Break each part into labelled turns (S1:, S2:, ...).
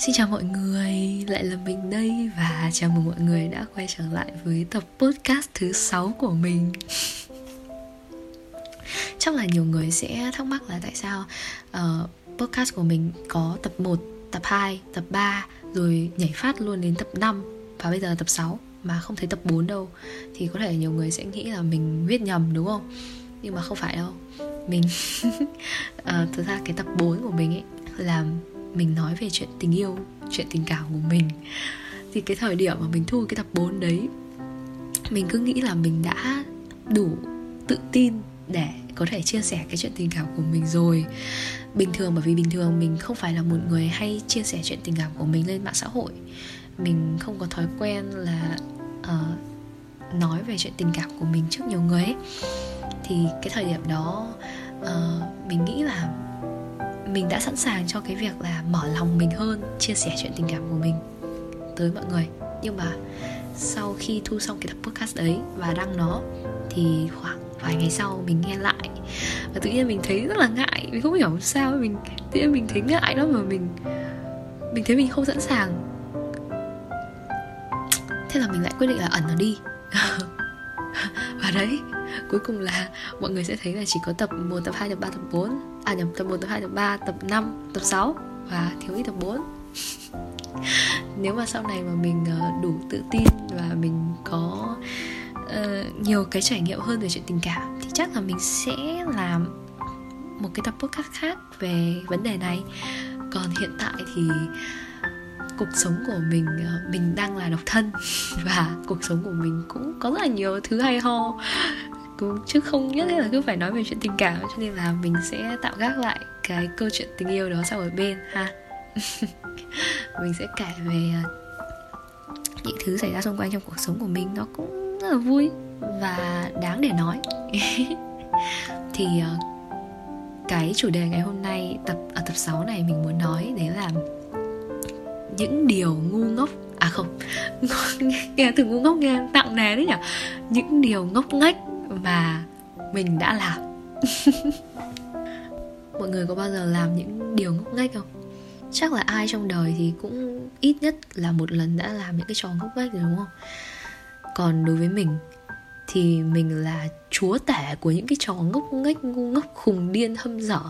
S1: Xin chào mọi người, lại là mình đây và chào mừng mọi người đã quay trở lại với tập podcast thứ 6 của mình. Chắc là nhiều người sẽ thắc mắc là tại sao uh, podcast của mình có tập 1, tập 2, tập 3 Rồi nhảy phát luôn đến tập 5 và bây giờ là tập 6 mà không thấy tập 4 đâu. Thì có thể nhiều người sẽ nghĩ là mình viết nhầm đúng không? Nhưng mà không phải đâu. Mình ờ, uh, Thực ra cái tập 4 của mình ấy là mình nói về chuyện tình yêu chuyện tình cảm của mình. Thì cái thời điểm mà mình thu cái tập 4 đấy mình cứ nghĩ là mình đã đủ tự tin để có thể chia sẻ cái chuyện tình cảm của mình rồi. Bình thường bởi vì bình thường mình không phải là một người hay chia sẻ chuyện tình cảm của mình lên mạng xã hội. Mình không có thói quen là uh, nói về chuyện tình cảm của mình trước nhiều người ấy. Thì cái thời điểm đó uh, mình nghĩ là mình đã sẵn sàng cho cái việc là mở lòng mình hơn, chia sẻ chuyện tình cảm của mình tới mọi người. Nhưng mà sau khi thu xong cái tập podcast đấy và đăng nó, thì khoảng vài ngày sau mình nghe lại. Và tự nhiên mình thấy rất là ngại, mình không hiểu sao mình tự nhiên mình thấy ngại đó mà mình mình thấy mình không sẵn sàng. Thế là mình lại quyết định là ẩn nó đi. Và đấy cuối cùng là mọi người sẽ thấy là chỉ có tập 1, tập 2, tập 3, tập 4 À nhầm, tập 1, tập 2, tập 3, tập 5, tập 6 Và thiếu ít tập 4 Nếu mà sau này mà mình ờ, đủ tự tin Và mình có uh, nhiều cái trải nghiệm hơn về chuyện tình cảm Thì chắc là mình sẽ làm một cái tập podcast khác về vấn đề này. Còn hiện tại thì cuộc sống của mình ờ, mình đang là độc thân. Và cuộc sống của mình cũng có rất là nhiều thứ hay ho chứ không nhất thiết là cứ phải nói về chuyện tình cảm. Cho nên là mình sẽ tạo gác lại cái câu chuyện tình yêu đó sang ở bên, ha. Mình sẽ kể về à, những thứ xảy ra xung quanh trong cuộc sống của mình. Nó cũng rất là vui và đáng để nói. Thì à, cái chủ đề ngày hôm nay tập ở tập 6 này mình muốn nói đấy là những điều ngu ngốc à không, nghe từ ngu ngốc nghe tặng nè đấy nhỉ? Những điều ngốc nghếch mà mình đã làm. Mọi người có bao giờ làm những điều ngốc nghếch không? Chắc là ai trong đời thì cũng ít nhất là một lần đã làm những cái trò ngốc nghếch rồi, đúng không? Còn đối với mình thì mình là chúa tể của những cái trò ngốc nghếch, ngu ngốc, khùng điên, hâm dở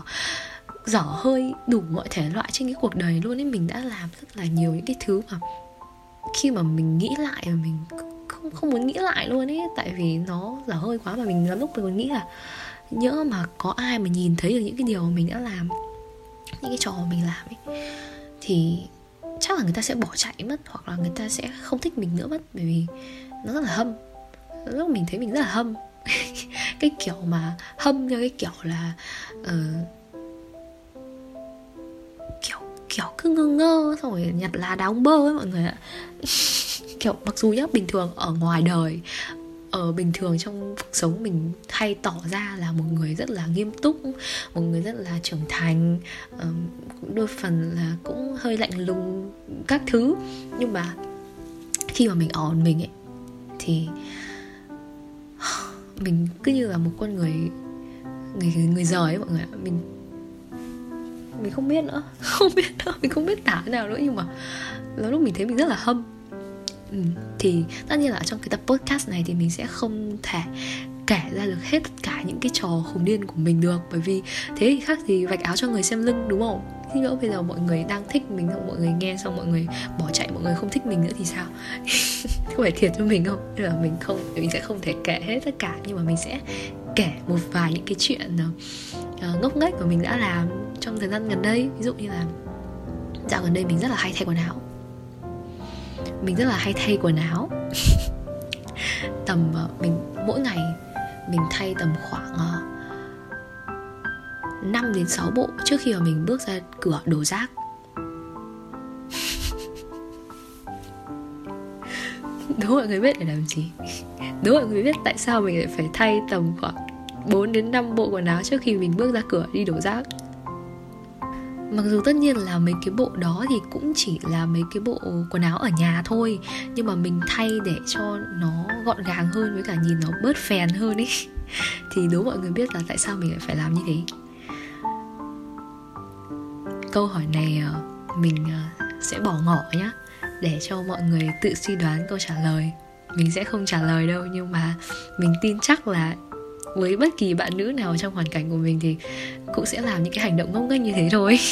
S1: dở hơi, đủ mọi thể loại trên cái cuộc đời luôn ấy. Mình đã làm rất là nhiều những cái thứ mà khi mà mình nghĩ lại mà mình không không muốn nghĩ lại luôn ấy. Tại vì nó dở hơi quá mà mình lắm lúc mình còn nghĩ là nhỡ mà có ai mà nhìn thấy được những cái điều mà mình đã làm những cái trò mà mình làm ấy thì chắc là người ta sẽ bỏ chạy mất hoặc là người ta sẽ không thích mình nữa mất. Bởi vì nó rất là hâm. Lúc mình thấy mình rất là hâm. Cái kiểu mà hâm theo cái kiểu là uh, kiểu kiểu cứ ngơ ngơ xong rồi nhặt lá đá ông bơ ấy mọi người ạ. kiểu, mặc dù nhá, bình thường ở ngoài đời ở bình thường trong cuộc sống mình hay tỏ ra là một người rất là nghiêm túc, một người rất là trưởng thành ờ, cũng đôi phần là cũng hơi lạnh lùng các thứ. Nhưng mà khi mà mình ở mình ấy, thì mình cứ như là một con người người người giỏi ấy mọi người ạ. Mình mình không biết nữa, không biết nữa, mình không biết tả thế nào nữa. Nhưng mà lúc mình thấy mình rất là hâm ừ. thì tất nhiên là trong cái tập podcast này thì mình sẽ không thể kể ra được hết tất cả những cái trò khủng điên của mình được. Bởi vì thế thì khác thì vạch áo cho người xem lưng đúng không? Khi nữa bây giờ mọi người đang thích mình xong mọi người nghe xong mọi người bỏ chạy mọi người không thích mình nữa thì sao? Có phải thiệt cho mình không? Nên là mình không mình sẽ không thể kể hết tất cả nhưng mà mình sẽ kể một vài những cái chuyện uh, ngốc nghếch của mình đã làm trong thời gian gần đây. Ví dụ như là dạo gần đây mình rất là hay thay quần áo mình rất là hay thay quần áo. Tầm uh, mình mỗi ngày mình thay tầm khoảng uh, 5 đến 6 bộ trước khi mà mình bước ra cửa đổ rác. Đố mọi người biết để làm gì. Đố mọi người biết tại sao mình lại phải thay tầm khoảng 4 đến 5 bộ quần áo trước khi mình bước ra cửa đi đổ rác Mặc dù tất nhiên là mấy cái bộ đó thì cũng chỉ là mấy cái bộ quần áo ở nhà thôi, Nhưng mà mình thay để cho nó gọn gàng hơn với cả nhìn nó bớt phèn hơn ấy Thì đố mọi người biết là tại sao mình lại phải làm như thế? Câu hỏi này ờ, mình ờ, sẽ bỏ ngỏ nhá, để cho mọi người tự suy đoán câu trả lời. Mình sẽ không trả lời đâu, nhưng mà mình tin chắc là với bất kỳ bạn nữ nào trong hoàn cảnh của mình thì cũng sẽ làm những cái hành động ngốc nghếch như thế thôi.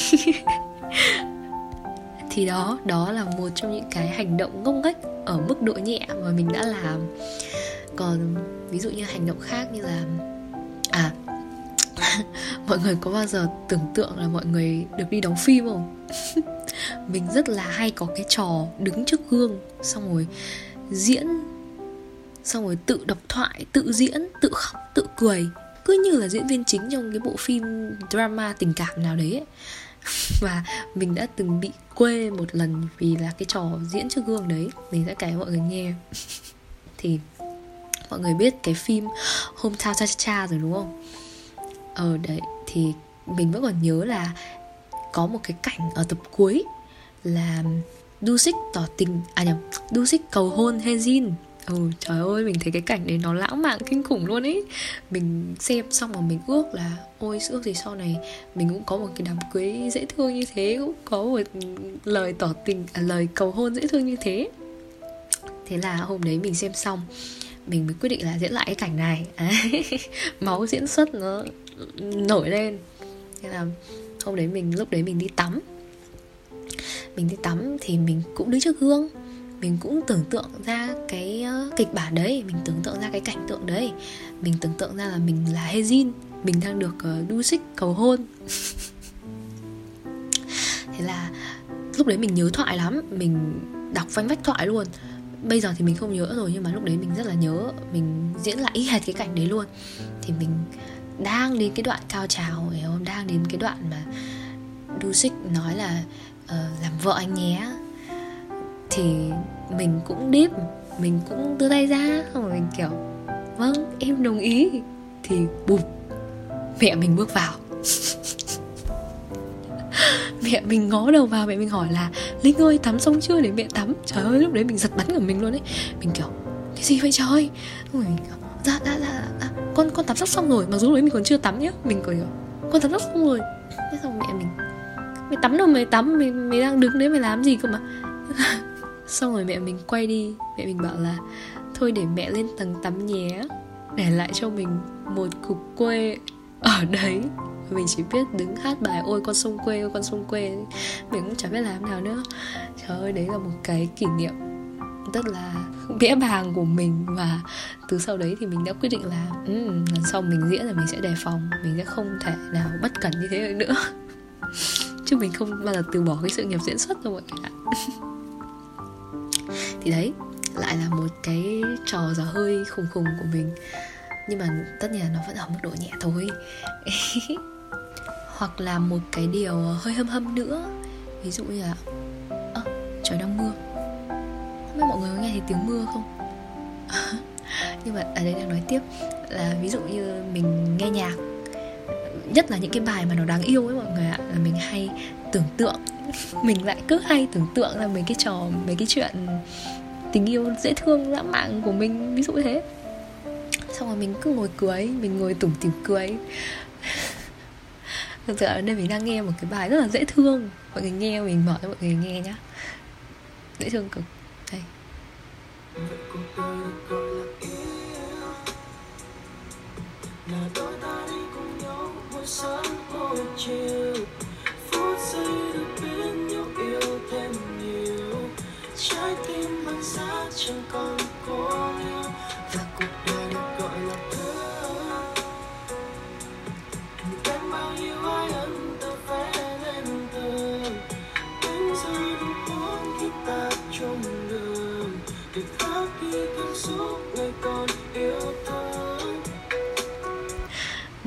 S1: Thì đó đó là một trong những cái hành động ngốc nghếch ở mức độ nhẹ mà mình đã làm. Còn ví dụ như hành động khác như là à mọi người có bao giờ tưởng tượng là mọi người được đi đóng phim không? Mình rất là hay có cái trò đứng trước gương, xong rồi diễn xong rồi tự đọc thoại, tự diễn, tự khóc, tự cười. Cứ như là diễn viên chính trong cái bộ phim drama tình cảm nào đấy ấy. và mình đã từng bị quê một lần vì là cái trò diễn trước gương đấy. Mình sẽ kể mọi người nghe. Thì mọi người biết cái phim Hometown Cha Cha Cha rồi đúng không? Ờ đấy, thì mình vẫn còn nhớ là có một cái cảnh ở tập cuối là Du Sik tỏ tình à nhầm Du Sik cầu hôn Hezin Ừ trời ơi mình thấy cái cảnh đấy nó lãng mạn kinh khủng luôn ấy Mình xem xong mà mình ước là Ôi ước gì sau này Mình cũng có một cái đám cưới dễ thương như thế Cũng có một lời tỏ tình à, Lời cầu hôn dễ thương như thế. Thế là hôm đấy mình xem xong Mình mới quyết định là diễn lại cái cảnh này. Máu diễn xuất nó nổi lên. Thế là hôm đấy mình lúc đấy mình đi tắm. Mình đi tắm thì mình cũng đứng trước gương mình cũng tưởng tượng ra cái kịch bản đấy mình tưởng tượng ra cái cảnh tượng đấy. Mình tưởng tượng ra là mình là hezin mình đang được ờ, đu xích cầu hôn. Thế là lúc đấy mình nhớ thoại lắm mình đọc phanh vách thoại luôn. Bây giờ thì mình không nhớ rồi nhưng mà lúc đấy mình rất là nhớ mình diễn lại y hệt cái cảnh đấy luôn. Thì mình đang đến cái đoạn cao trào hiểu không? Đang đến cái đoạn mà đu xích nói là uh, làm vợ anh nhé thì mình cũng đếp mình cũng đưa tay ra xong rồi mình kiểu vâng em đồng ý. Thì bụp mẹ mình bước vào. Mẹ mình ngó đầu vào mẹ mình hỏi là linh ơi tắm xong chưa để mẹ tắm? Trời ơi lúc đấy mình giật bắn của mình luôn ấy. Mình kiểu cái gì vậy trời? Rồi mình kiểu dạ dạ dạ, dạ. con con tắm sắp xong rồi. Mặc dù lúc đấy mình còn chưa tắm nhá mình kiểu con tắm sắp xong rồi. Thế xong mẹ mình mày tắm đâu mày tắm mày mày đang đứng đấy mày làm gì cơ mà? xong rồi mẹ mình quay đi. Mẹ mình bảo là thôi để mẹ lên tầng tắm nhé để lại cho mình một cục quê ở đấy. Mình chỉ biết đứng hát bài ôi con sông quê ôi con sông quê. Mình cũng chẳng biết làm nào nữa. Trời ơi đấy là một cái kỷ niệm rất là bẽ bàng của mình. Và từ sau đấy thì mình đã quyết định là um, lần sau mình diễn là mình sẽ đề phòng mình sẽ không thể nào bất cẩn như thế nữa. Chứ mình không bao giờ từ bỏ cái sự nghiệp diễn xuất đâu mọi người ạ. thì đấy lại là một cái trò gió hơi khùng khùng của mình. Nhưng mà tất nhiên là nó vẫn ở mức độ nhẹ thôi. Hoặc là một cái điều hơi hâm hâm nữa. Ví dụ như là à, trời đang mưa. Không biết mọi người có nghe thấy tiếng mưa không? Nhưng mà ở đây đang nói tiếp là ví dụ như mình nghe nhạc nhất là những cái bài mà nó đáng yêu ấy mọi người ạ là mình hay tưởng tượng. Mình lại cứ hay tưởng tượng là mấy cái trò mấy cái chuyện tình yêu dễ thương lãng mạn của mình ví dụ thế. Xong rồi mình cứ ngồi cười mình ngồi tủm tỉm cười. Thực sự ở đây mình đang nghe một cái bài rất là dễ thương. Mọi người nghe mình mở cho mọi người nghe nhá. Dễ thương cực. Đây. Là đôi ta đi cùng nhau mỗi sáng mỗi chiều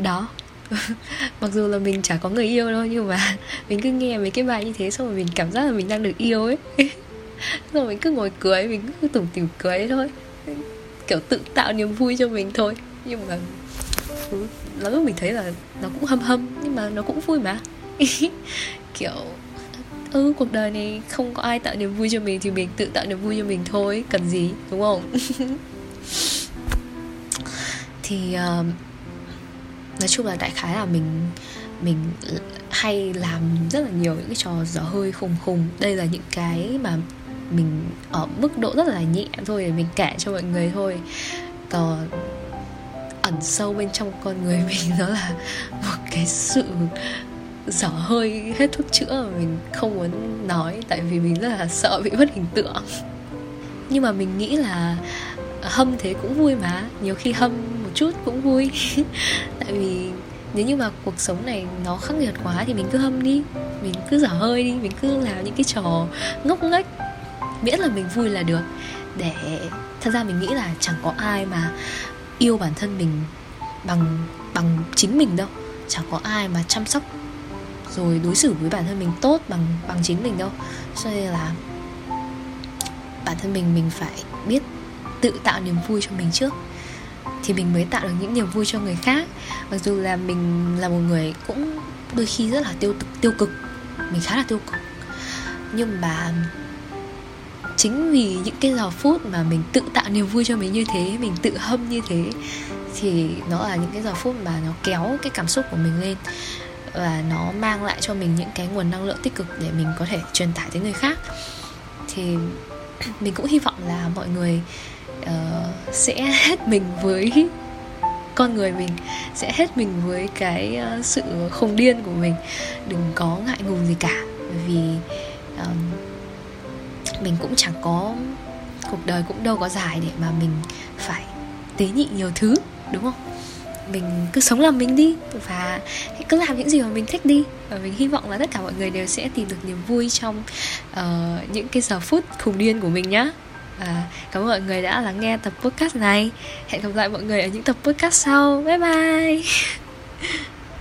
S1: đó. Mặc dù là mình chả có người yêu đâu, nhưng mà mình cứ nghe mấy cái bài như thế xong rồi mình cảm giác là mình đang được yêu ấy. Rồi mình cứ ngồi cười, mình cứ tủm tỉm cười thôi. Kiểu tự tạo niềm vui cho mình thôi. Nhưng mà nó lúc mình thấy là nó cũng hâm hâm, nhưng mà nó cũng vui mà. Kiểu ừ cuộc đời này không có ai tạo niềm vui cho mình thì mình tự tạo niềm vui cho mình thôi cần gì đúng không? Thì uh, nói chung là đại khái là mình mình hay làm rất là nhiều những cái trò dở hơi khùng khùng. Đây là những cái mà mình ở mức độ rất là nhẹ thôi để mình kể cho mọi người thôi. Còn ẩn sâu bên trong con người mình đó là một cái sự dở hơi hết thuốc chữa mà mình không muốn nói tại vì mình rất là sợ bị mất hình tượng. Nhưng mà mình nghĩ là hâm thế cũng vui mà, nhiều khi hâm một chút cũng vui. Tại vì nếu như mà cuộc sống này nó khắc nghiệt quá thì mình cứ hâm đi, mình cứ dở hơi đi, mình cứ làm những cái trò ngốc nghếch, miễn là mình vui là được. Để thật ra mình nghĩ là chẳng có ai mà yêu bản thân mình bằng bằng chính mình đâu. Chẳng có ai mà chăm sóc rồi đối xử với bản thân mình tốt bằng bằng chính mình đâu. Cho nên là bản thân mình mình phải biết tự tạo niềm vui cho mình trước, thì mình mới tạo được những niềm vui cho người khác. Mặc dù là mình là một người cũng đôi khi rất là tiêu tiêu cực, mình khá là tiêu cực. Nhưng mà chính vì những cái giờ phút mà mình tự tạo niềm vui cho mình như thế, mình tự hâm như thế, thì nó là những cái giờ phút mà nó kéo cái cảm xúc của mình lên và nó mang lại cho mình những cái nguồn năng lượng tích cực để mình có thể truyền tải tới người khác. Thì mình cũng hy vọng là mọi người uh, sẽ hết mình với con người mình sẽ hết mình với cái uh, sự không điên của mình. Đừng có ngại ngùng gì cả vì um, mình cũng chẳng có cuộc đời cũng đâu có dài để mà mình phải tế nhị nhiều thứ đúng không? Mình cứ sống làm mình đi và cứ làm những gì mà mình thích đi. Và mình hy vọng là tất cả mọi người đều sẽ tìm được niềm vui trong uh, những cái giờ phút khủng điên của mình nhá. Và cảm ơn mọi người đã lắng nghe tập podcast này. Hẹn gặp lại mọi người ở những tập podcast sau. Bye bye.